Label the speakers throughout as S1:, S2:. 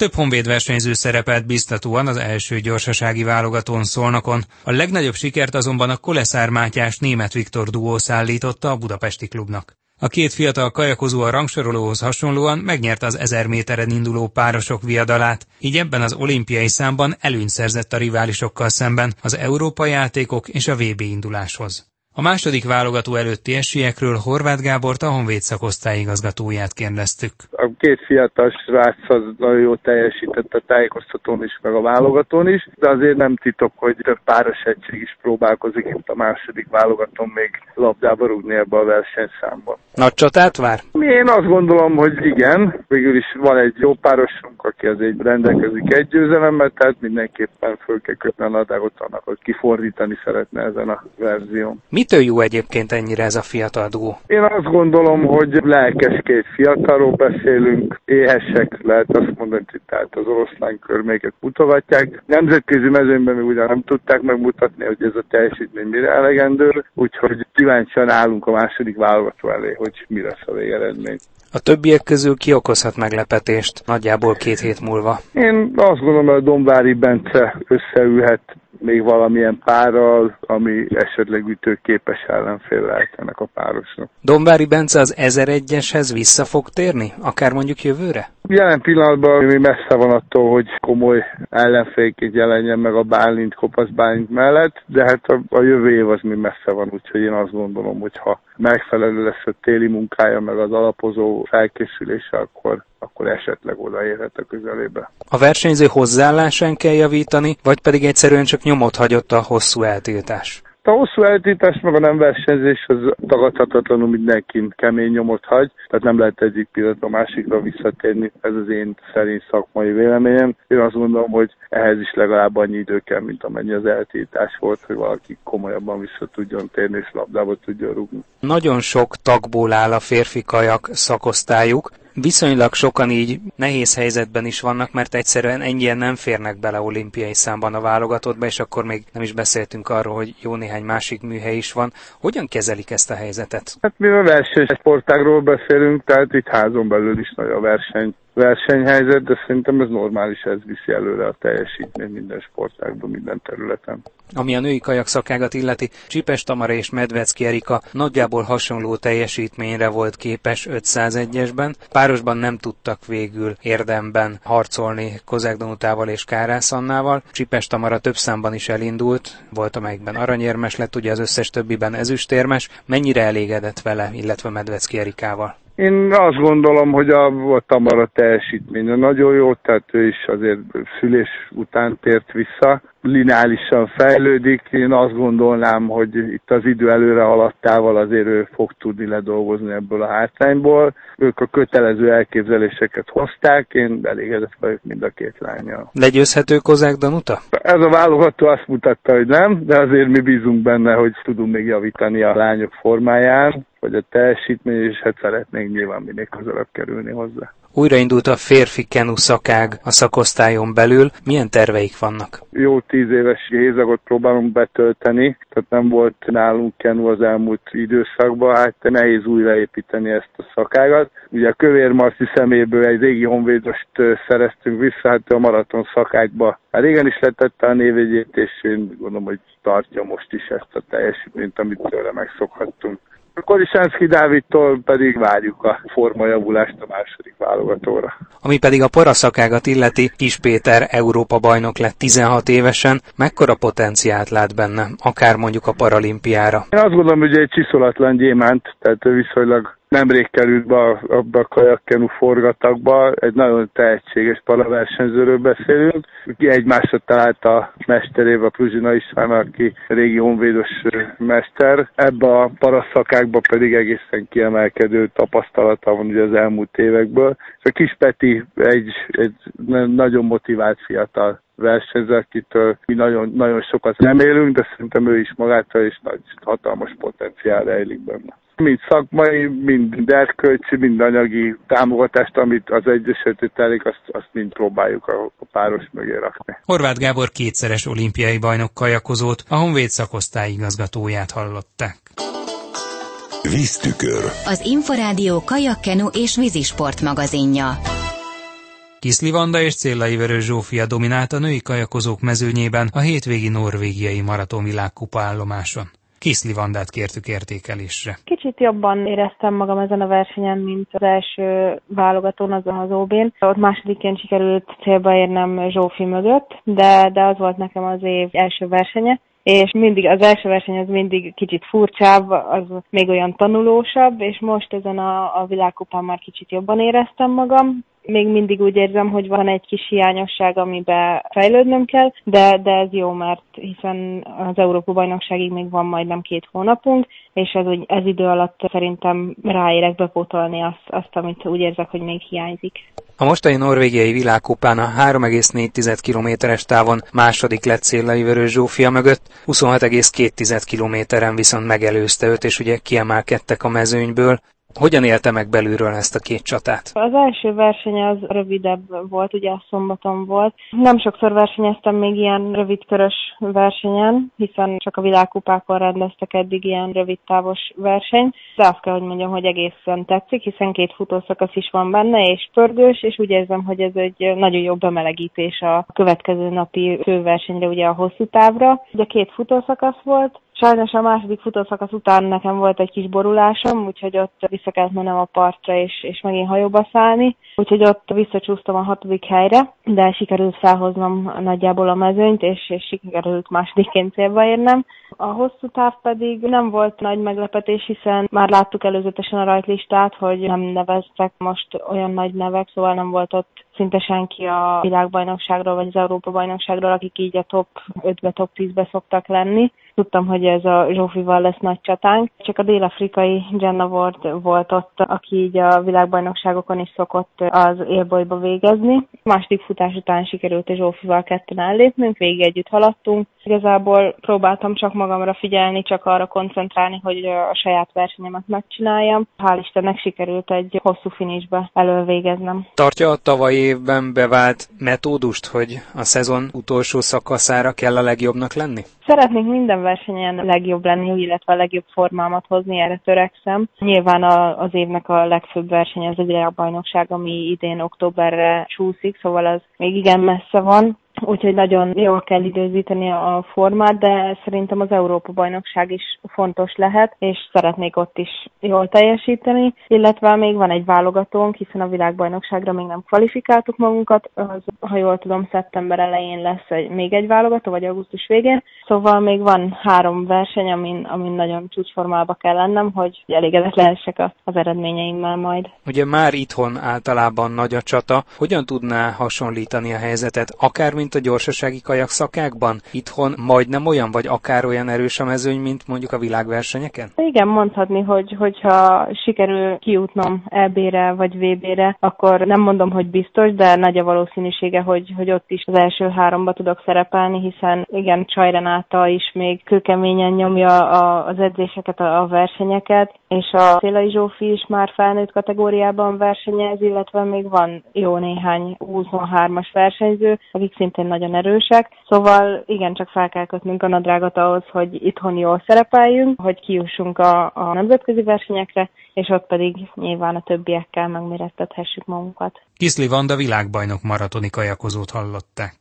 S1: Több honvéd versenyző szerepelt biztatóan az első gyorsasági válogatón Szolnokon. A legnagyobb sikert azonban a Koleszár Mátyás német Viktor duó szállította a budapesti klubnak. A két fiatal kajakozó a rangsorolóhoz hasonlóan megnyerte az 1000 méteren induló párosok viadalát, így ebben az olimpiai számban előnyt szerzett a riválisokkal szemben az európai játékok és a VB induláshoz. A második válogató előtti esélyekről Horváth Gábort, a Honvéd szakosztályigazgatóját kérdeztük.
S2: A két fiatal srác az nagyon jól teljesített a tájékoztatón is, meg a válogatón is, de azért nem titok, hogy több páros egység is próbálkozik itt a második válogatón még labdába rúgni ebbe a versenyszámba.
S1: Nagy csatát vár?
S2: Én azt gondolom, hogy igen. Végül is van egy jó párosunk, aki azért rendelkezik egy győzelemmel, tehát mindenképpen föl kell kötni a nadrágot annak, hogy kifordítani szeretne ezen a verzión.
S1: Mitől jó egyébként ennyire ez a fiatal duó?
S2: Én azt gondolom, hogy lelkes két fiatalról beszélünk, éhesek, lehet azt mondani, hogy tehát az oroszlán körméket mutogatják. Nemzetközi mezőnyben még ugyan nem tudták megmutatni, hogy ez a teljesítmény mire elegendő, úgyhogy kíváncsian állunk a második válogató elé, hogy mi lesz a végeredmény.
S1: A többiek közül ki okozhat meglepetést nagyjából két hét múlva?
S2: Én azt gondolom, hogy a Dombári Bence összeülhet még valamilyen párral, ami esetleg ütőképes ellenfél lehet ennek a párosnak.
S1: Dombári Bence az 1001-eshez vissza fog térni, akár mondjuk jövőre?
S2: Jelen pillanatban mi messze van attól, hogy komoly ellenfélként jelenjen meg a Bálint, Kopasz Bálint mellett, de hát a, a jövő év az mi messze van, úgyhogy én azt gondolom, hogy ha megfelelő lesz a téli munkája, meg az alapozó felkészülése, akkor akkor esetleg odaérhet a közelébe.
S1: A versenyző hozzáállásán kell javítani, vagy pedig egyszerűen csak nyomot hagyott a hosszú eltiltás?
S2: A hosszú eltítás meg a nem versenyzés az tagadhatatlanul mindenkin kemény nyomot hagy, tehát nem lehet egyik pillanat a másikra visszatérni, ez az én szerint szakmai véleményem. Én azt gondolom, hogy ehhez is legalább annyi idő kell, mint amennyi az eltiltás volt, hogy valaki komolyabban vissza tudjon térni és labdába tudjon rúgni.
S1: Nagyon sok tagból áll a férfi kajak szakosztályuk viszonylag sokan így nehéz helyzetben is vannak, mert egyszerűen ennyien nem férnek bele olimpiai számban a válogatottba, és akkor még nem is beszéltünk arról, hogy jó néhány másik műhely is van. Hogyan kezelik ezt a helyzetet?
S2: Hát mi a versenysportágról beszélünk, tehát itt házon belül is nagy a verseny versenyhelyzet, de szerintem ez normális, ez viszi előre a teljesítmény minden sportágban, minden területen.
S1: Ami a női kajak szakágat illeti, Csipes Tamara és Medvecki Erika nagyjából hasonló teljesítményre volt képes 501-esben, párosban nem tudtak végül érdemben harcolni Kozák Donutával és Kárász Annával. Csipes Tamara több számban is elindult, volt amelyikben aranyérmes lett, ugye az összes többiben ezüstérmes. Mennyire elégedett vele, illetve Medvecki Erikával?
S2: Én azt gondolom, hogy a, a Tamara teljesítménye nagyon jó, tehát ő is azért szülés után tért vissza, lineálisan fejlődik. Én azt gondolnám, hogy itt az idő előre haladtával azért ő fog tudni ledolgozni ebből a hátrányból. Ők a kötelező elképzeléseket hozták, én elégedett vagyok mind a két lányjal.
S1: Legyőzhető Kozák Danuta?
S2: Ez a válogató azt mutatta, hogy nem, de azért mi bízunk benne, hogy tudunk még javítani a lányok formáján, vagy a teljesítmény, és hát szeretnénk nyilván minél közelebb kerülni hozzá.
S1: Újraindult a férfi kenu szakág a szakosztályon belül. Milyen terveik vannak?
S2: Jó tíz éves hézagot próbálunk betölteni, tehát nem volt nálunk kenu az elmúlt időszakban, hát nehéz újraépíteni ezt a szakágat. Ugye a Kövér Marci szeméből egy régi honvédost szereztünk vissza, hát a maraton szakákba. Hát régen is letette a névegyét, és én gondolom, hogy tartja most is ezt a teljesítményt, amit tőle megszokhattunk. Korisánszki Dávidtól pedig várjuk a formajavulást a második válogatóra.
S1: Ami pedig a paraszakágat illeti, Kis Péter Európa bajnok lett 16 évesen, mekkora potenciált lát benne, akár mondjuk a paralimpiára?
S2: Én azt gondolom, hogy egy csiszolatlan gyémánt, tehát viszonylag nemrég került be abba a kajakkenu forgatagba, egy nagyon tehetséges palaversenyzőről beszélünk, ki egymásra talált a mesterével, a Pruzsina István, aki régi honvédos mester. Ebbe a paraszakákba pedig egészen kiemelkedő tapasztalata van ugye az elmúlt évekből. És a kis Peti egy, egy nagyon motivált fiatal versenyző, akitől mi nagyon, nagyon sokat remélünk, de szerintem ő is magától is nagy, hatalmas potenciál rejlik benne mind szakmai, mind erkölcsi, mind anyagi támogatást, amit az Egyesült telik, azt, azt mind próbáljuk a, a páros mögé rakni.
S1: Horváth Gábor kétszeres olimpiai bajnok kajakozót, a Honvéd szakosztály igazgatóját hallották.
S3: Víztükör. Az Inforádió kajakkenu és vízisport magazinja.
S1: Kiszli Vanda és Céllai Vörös Zsófia dominált a női kajakozók mezőnyében a hétvégi norvégiai maraton világkupa állomáson. Kiszli Vandát kértük értékelésre.
S3: Kicsit jobban éreztem magam ezen a versenyen, mint az első válogatón azon az OB-n. Ott másodiként sikerült célba érnem Zsófi mögött, de, de az volt nekem az év első versenye és mindig az első verseny az mindig kicsit furcsább, az még olyan tanulósabb, és most ezen a, a világkupán már kicsit jobban éreztem magam. Még mindig úgy érzem, hogy van egy kis hiányosság, amiben fejlődnöm kell, de, de ez jó, mert hiszen az Európa bajnokságig még van majdnem két hónapunk, és ez, ez idő alatt szerintem ráérek bepótolni azt, azt, amit úgy érzek, hogy még hiányzik.
S1: A mostani norvégiai világkupán a 3,4 kilométeres távon második lett Széllai Vörös Zsófia mögött, 26,2 kilométeren viszont megelőzte őt, és ugye kiemelkedtek a mezőnyből. Hogyan élte meg belülről ezt a két csatát?
S3: Az első verseny az rövidebb volt, ugye a szombaton volt. Nem sokszor versenyeztem még ilyen rövidkörös versenyen, hiszen csak a világkupákon rendeztek eddig ilyen rövidtávos versenyt, de azt kell, hogy mondjam, hogy egészen tetszik, hiszen két futószakasz is van benne, és pörgős, és úgy érzem, hogy ez egy nagyon jó bemelegítés a következő napi főversenyre, ugye a hosszú távra. Ugye két futószakasz volt, Sajnos a második futószakasz után nekem volt egy kis borulásom, úgyhogy ott vissza kellett mennem a partra és, és megint hajóba szállni. Úgyhogy ott visszacsúsztam a hatodik helyre, de sikerült felhoznom nagyjából a mezőnyt, és, és sikerült másodikként célba érnem. A hosszú táv pedig nem volt nagy meglepetés, hiszen már láttuk előzetesen a rajtlistát, hogy nem neveztek most olyan nagy nevek, szóval nem volt ott szinte senki a világbajnokságról vagy az Európa bajnokságról, akik így a top 5-be, top 10-be szoktak lenni. Tudtam, hogy ez a Zsófival lesz nagy csatánk. Csak a dél-afrikai Jenna Ward volt ott, aki így a világbajnokságokon is szokott az élbolyba végezni. A második futás után sikerült a Zsófival ketten ellépnünk, végig együtt haladtunk. Igazából próbáltam csak magamra figyelni, csak arra koncentrálni, hogy a saját versenyemet megcsináljam. Hál' Istennek sikerült egy hosszú finisbe elővégeznem.
S1: Tartja a tavalyi évben bevált metódust, hogy a szezon utolsó szakaszára kell a legjobbnak lenni?
S3: Szeretnék minden versenyen legjobb lenni, illetve a legjobb formámat hozni, erre törekszem. Nyilván a, az évnek a legfőbb verseny az a világbajnokság, ami idén októberre csúszik, szóval az még igen messze van úgyhogy nagyon jól kell időzíteni a formát, de szerintem az Európa-bajnokság is fontos lehet, és szeretnék ott is jól teljesíteni, illetve még van egy válogatónk, hiszen a világbajnokságra még nem kvalifikáltuk magunkat, az, ha jól tudom, szeptember elején lesz egy, még egy válogató, vagy augusztus végén, szóval még van három verseny, amin, amin nagyon csúcsformába kell lennem, hogy elégedett lehessek az eredményeimmel majd.
S1: Ugye már itthon általában nagy a csata, hogyan tudná hasonlítani a helyzetet, akár mint a gyorsasági kajak szakákban? Itthon majdnem olyan, vagy akár olyan erős a mezőny, mint mondjuk a világversenyeken?
S3: Igen, mondhatni, hogy hogyha sikerül kijutnom EB-re vagy VB-re, akkor nem mondom, hogy biztos, de nagy a valószínűsége, hogy, hogy ott is az első háromba tudok szerepelni, hiszen igen, Csajrenáta is még kőkeményen nyomja a, az edzéseket, a, a versenyeket, és a Szélai Zsófi is már felnőtt kategóriában versenyez, illetve még van jó néhány 23-as versenyző, akik szintén szintén nagyon erősek. Szóval igen, csak fel kell kötnünk a nadrágot ahhoz, hogy itthon jól szerepeljünk, hogy kiussunk a, a nemzetközi versenyekre, és ott pedig nyilván a többiekkel megmérettethessük magunkat.
S1: Kiszli Vanda világbajnok maratoni kajakozót hallották.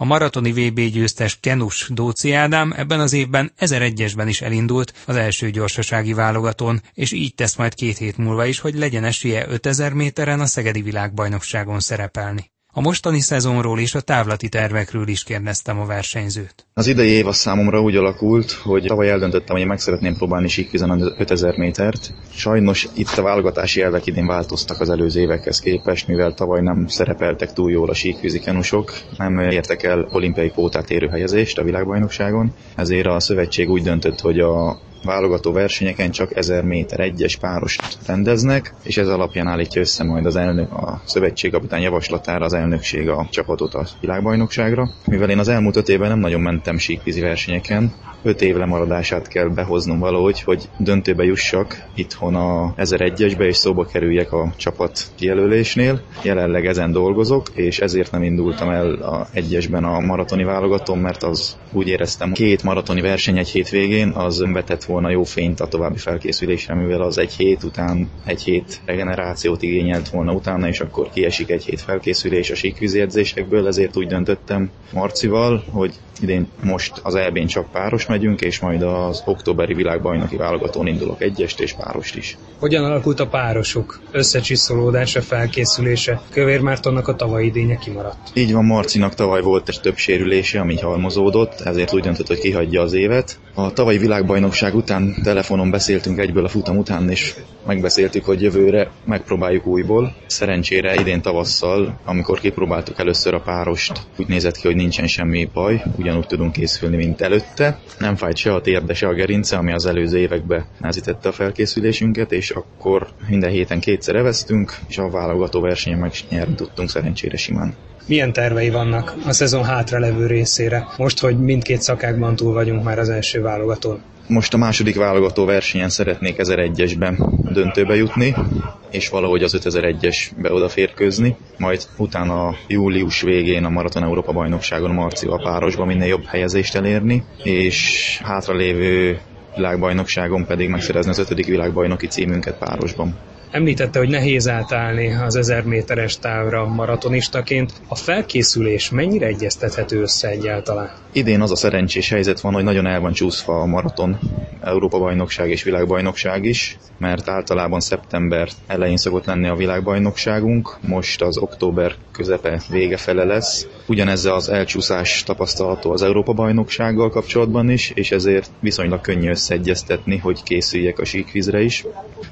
S1: A maratoni VB győztes Kenus Dóci Ádám ebben az évben 1001-esben is elindult az első gyorsasági válogatón, és így tesz majd két hét múlva is, hogy legyen esélye 5000 méteren a Szegedi világbajnokságon szerepelni. A mostani szezonról és a távlati tervekről is kérdeztem a versenyzőt.
S4: Az idei év a számomra úgy alakult, hogy tavaly eldöntöttem, hogy meg szeretném próbálni az 5000 métert. Sajnos itt a válogatási elvek idén változtak az előző évekhez képest, mivel tavaly nem szerepeltek túl jól a síkvízi kenusok, nem értek el olimpiai pótát érő helyezést a világbajnokságon, ezért a szövetség úgy döntött, hogy a válogató versenyeken csak 1000 méter egyes párost rendeznek, és ez alapján állítja össze majd az elnök, a szövetségkapitány javaslatára az elnökség a csapatot a világbajnokságra. Mivel én az elmúlt öt évben nem nagyon mentem síkvízi versenyeken, öt év lemaradását kell behoznom valahogy, hogy döntőbe jussak itthon a 1001-esbe, és szóba kerüljek a csapat kijelölésnél. Jelenleg ezen dolgozok, és ezért nem indultam el a egyesben a maratoni válogatón, mert az úgy éreztem, két maratoni verseny egy hétvégén, az önvetett volna jó fényt a további felkészülésre, mivel az egy hét után egy hét regenerációt igényelt volna utána, és akkor kiesik egy hét felkészülés a síkvízi ezért úgy döntöttem Marcival, hogy idén most az EB-n csak páros megyünk, és majd az októberi világbajnoki válogatón indulok egyest és párost is.
S1: Hogyan alakult a párosuk? Összecsiszolódása, felkészülése? Kövér Mártonnak a tavalyi idénye kimaradt.
S4: Így van, Marcinak tavaly volt egy több sérülése, ami halmozódott, ezért úgy döntött, hogy kihagyja az évet. A tavalyi világbajnokság után telefonon beszéltünk egyből a futam után, és megbeszéltük, hogy jövőre megpróbáljuk újból. Szerencsére idén tavasszal, amikor kipróbáltuk először a párost, úgy nézett ki, hogy nincsen semmi baj, ugyanúgy tudunk készülni, mint előtte. Nem fájt se a térde, se a gerince, ami az előző években názítette a felkészülésünket, és akkor minden héten kétszer eveztünk, és a válogató versenyen megnyerni tudtunk szerencsére simán.
S1: Milyen tervei vannak a szezon hátralevő részére, most, hogy mindkét szakákban túl vagyunk már az első válogatón?
S4: Most a második válogató versenyen szeretnék 1001-esben döntőbe jutni, és valahogy az 5001-esbe odaférkőzni, majd utána július végén a Maraton Európa bajnokságon Marcival párosban minél jobb helyezést elérni, és hátralévő világbajnokságon pedig megszerezni az ötödik világbajnoki címünket párosban.
S1: Említette, hogy nehéz átállni az 1000 méteres távra maratonistaként. A felkészülés mennyire egyeztethető össze egyáltalán?
S4: Idén az a szerencsés helyzet van, hogy nagyon el van csúszva a maraton, Európa-bajnokság és világbajnokság is, mert általában szeptember elején szokott lenni a világbajnokságunk, most az október közepe vége fele lesz. Ugyanezzel az elcsúszás tapasztalható az Európa-bajnoksággal kapcsolatban is, és ezért viszonylag könnyű összeegyeztetni, hogy készüljek a síkvízre is,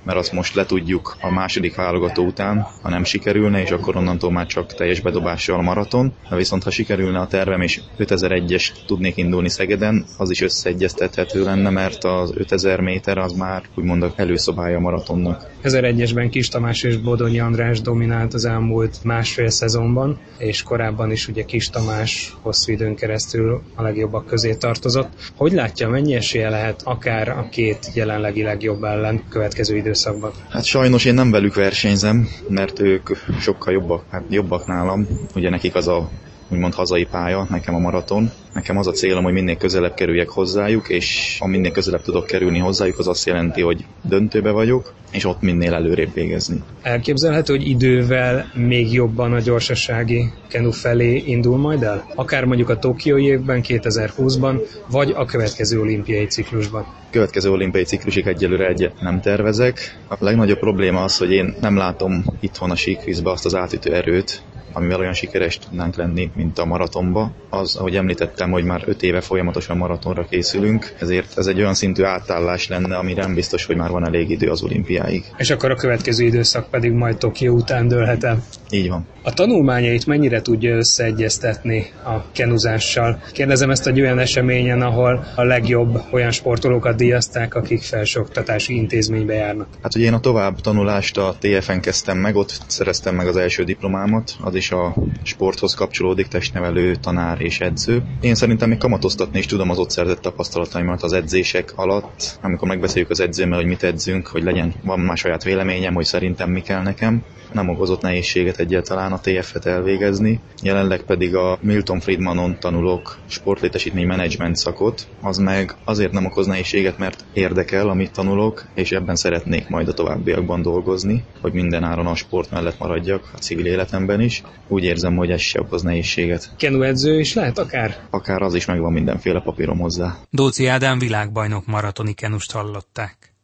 S4: mert azt most le tudjuk a második válogató után, ha nem sikerülne, és akkor onnantól már csak teljes bedobással a maraton. De viszont ha sikerülne a tervem, és 5001-es tudnék indulni Szegeden, az is összeegyeztethető lenne, mert az 5000 méter az már úgymond előszobája a maratonnak.
S1: 1001-esben Kis Tamás és Bodonyi András dominált az elmúlt másfél szezonban, és korábban is ugye Kis Tamás hosszú időn keresztül a legjobbak közé tartozott. Hogy látja, mennyi esélye lehet akár a két jelenlegi legjobb ellen következő időszakban?
S4: Hát sajnos én nem velük versenyzem, mert ők sokkal jobbak, hát jobbak nálam. Ugye nekik az a úgymond hazai pálya, nekem a maraton. Nekem az a célom, hogy minél közelebb kerüljek hozzájuk, és ha minél közelebb tudok kerülni hozzájuk, az azt jelenti, hogy döntőbe vagyok, és ott minél előrébb végezni.
S1: Elképzelhető, hogy idővel még jobban a gyorsasági kenu felé indul majd el? Akár mondjuk a Tokiói évben, 2020-ban, vagy a következő olimpiai ciklusban?
S4: Következő olimpiai ciklusig egyelőre egyet nem tervezek. A legnagyobb probléma az, hogy én nem látom itthon a síkvízbe azt az átütő erőt, amivel olyan sikeres tudnánk lenni, mint a maratonba. Az, ahogy említettem, hogy már 5 éve folyamatosan maratonra készülünk, ezért ez egy olyan szintű átállás lenne, ami nem biztos, hogy már van elég idő az olimpiáig.
S1: És akkor a következő időszak pedig majd Tokió után dőlhet el.
S4: Így van.
S1: A tanulmányait mennyire tudja összeegyeztetni a kenuzással? Kérdezem ezt egy olyan eseményen, ahol a legjobb olyan sportolókat díjazták, akik felsőoktatási intézménybe járnak.
S4: Hát ugye én a tovább tanulást a TFN kezdtem meg, ott szereztem meg az első diplomámat, az is a sporthoz kapcsolódik, testnevelő, tanár és edző. Én szerintem még kamatoztatni is tudom az ott szerzett tapasztalataimat az edzések alatt, amikor megbeszéljük az edzőmmel, hogy mit edzünk, hogy legyen, van már saját véleményem, hogy szerintem mi kell nekem. Nem okozott nehézséget egyáltalán a TF-et elvégezni. Jelenleg pedig a Milton Friedmanon tanulok sportlétesítmény menedzsment szakot, az meg azért nem okoz nehézséget, mert érdekel, amit tanulok, és ebben szeretnék majd a továbbiakban dolgozni, hogy minden áron a sport mellett maradjak, a civil életemben is. Úgy érzem, hogy ez se okoz nehézséget.
S1: Kenu edző is lehet akár?
S4: Akár az is megvan mindenféle papírom hozzá.
S1: Dóci Ádám világbajnok maratoni kenust hallották.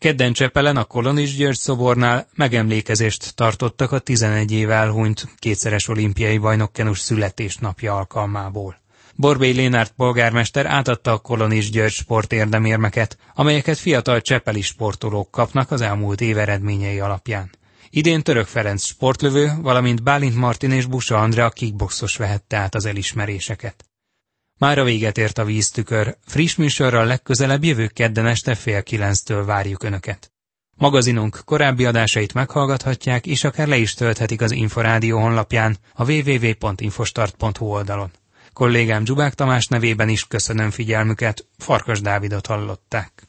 S1: Kedden Csepelen a Kolonis György szobornál megemlékezést tartottak a 11 év elhunyt kétszeres olimpiai bajnokkenus születésnapja alkalmából. Borbély Lénárt polgármester átadta a Kolonis György sportérdemérmeket, amelyeket fiatal csepeli sportolók kapnak az elmúlt év eredményei alapján. Idén Török Ferenc sportlövő, valamint Bálint Martin és Busa Andrea kickboxos vehette át az elismeréseket. Már a véget ért a víztükör, friss műsorral legközelebb jövő kedden este fél kilenctől várjuk Önöket. Magazinunk korábbi adásait meghallgathatják, és akár le is tölthetik az Inforádió honlapján, a www.infostart.hu oldalon. Kollégám Zsubák Tamás nevében is köszönöm figyelmüket, Farkas Dávidot hallották.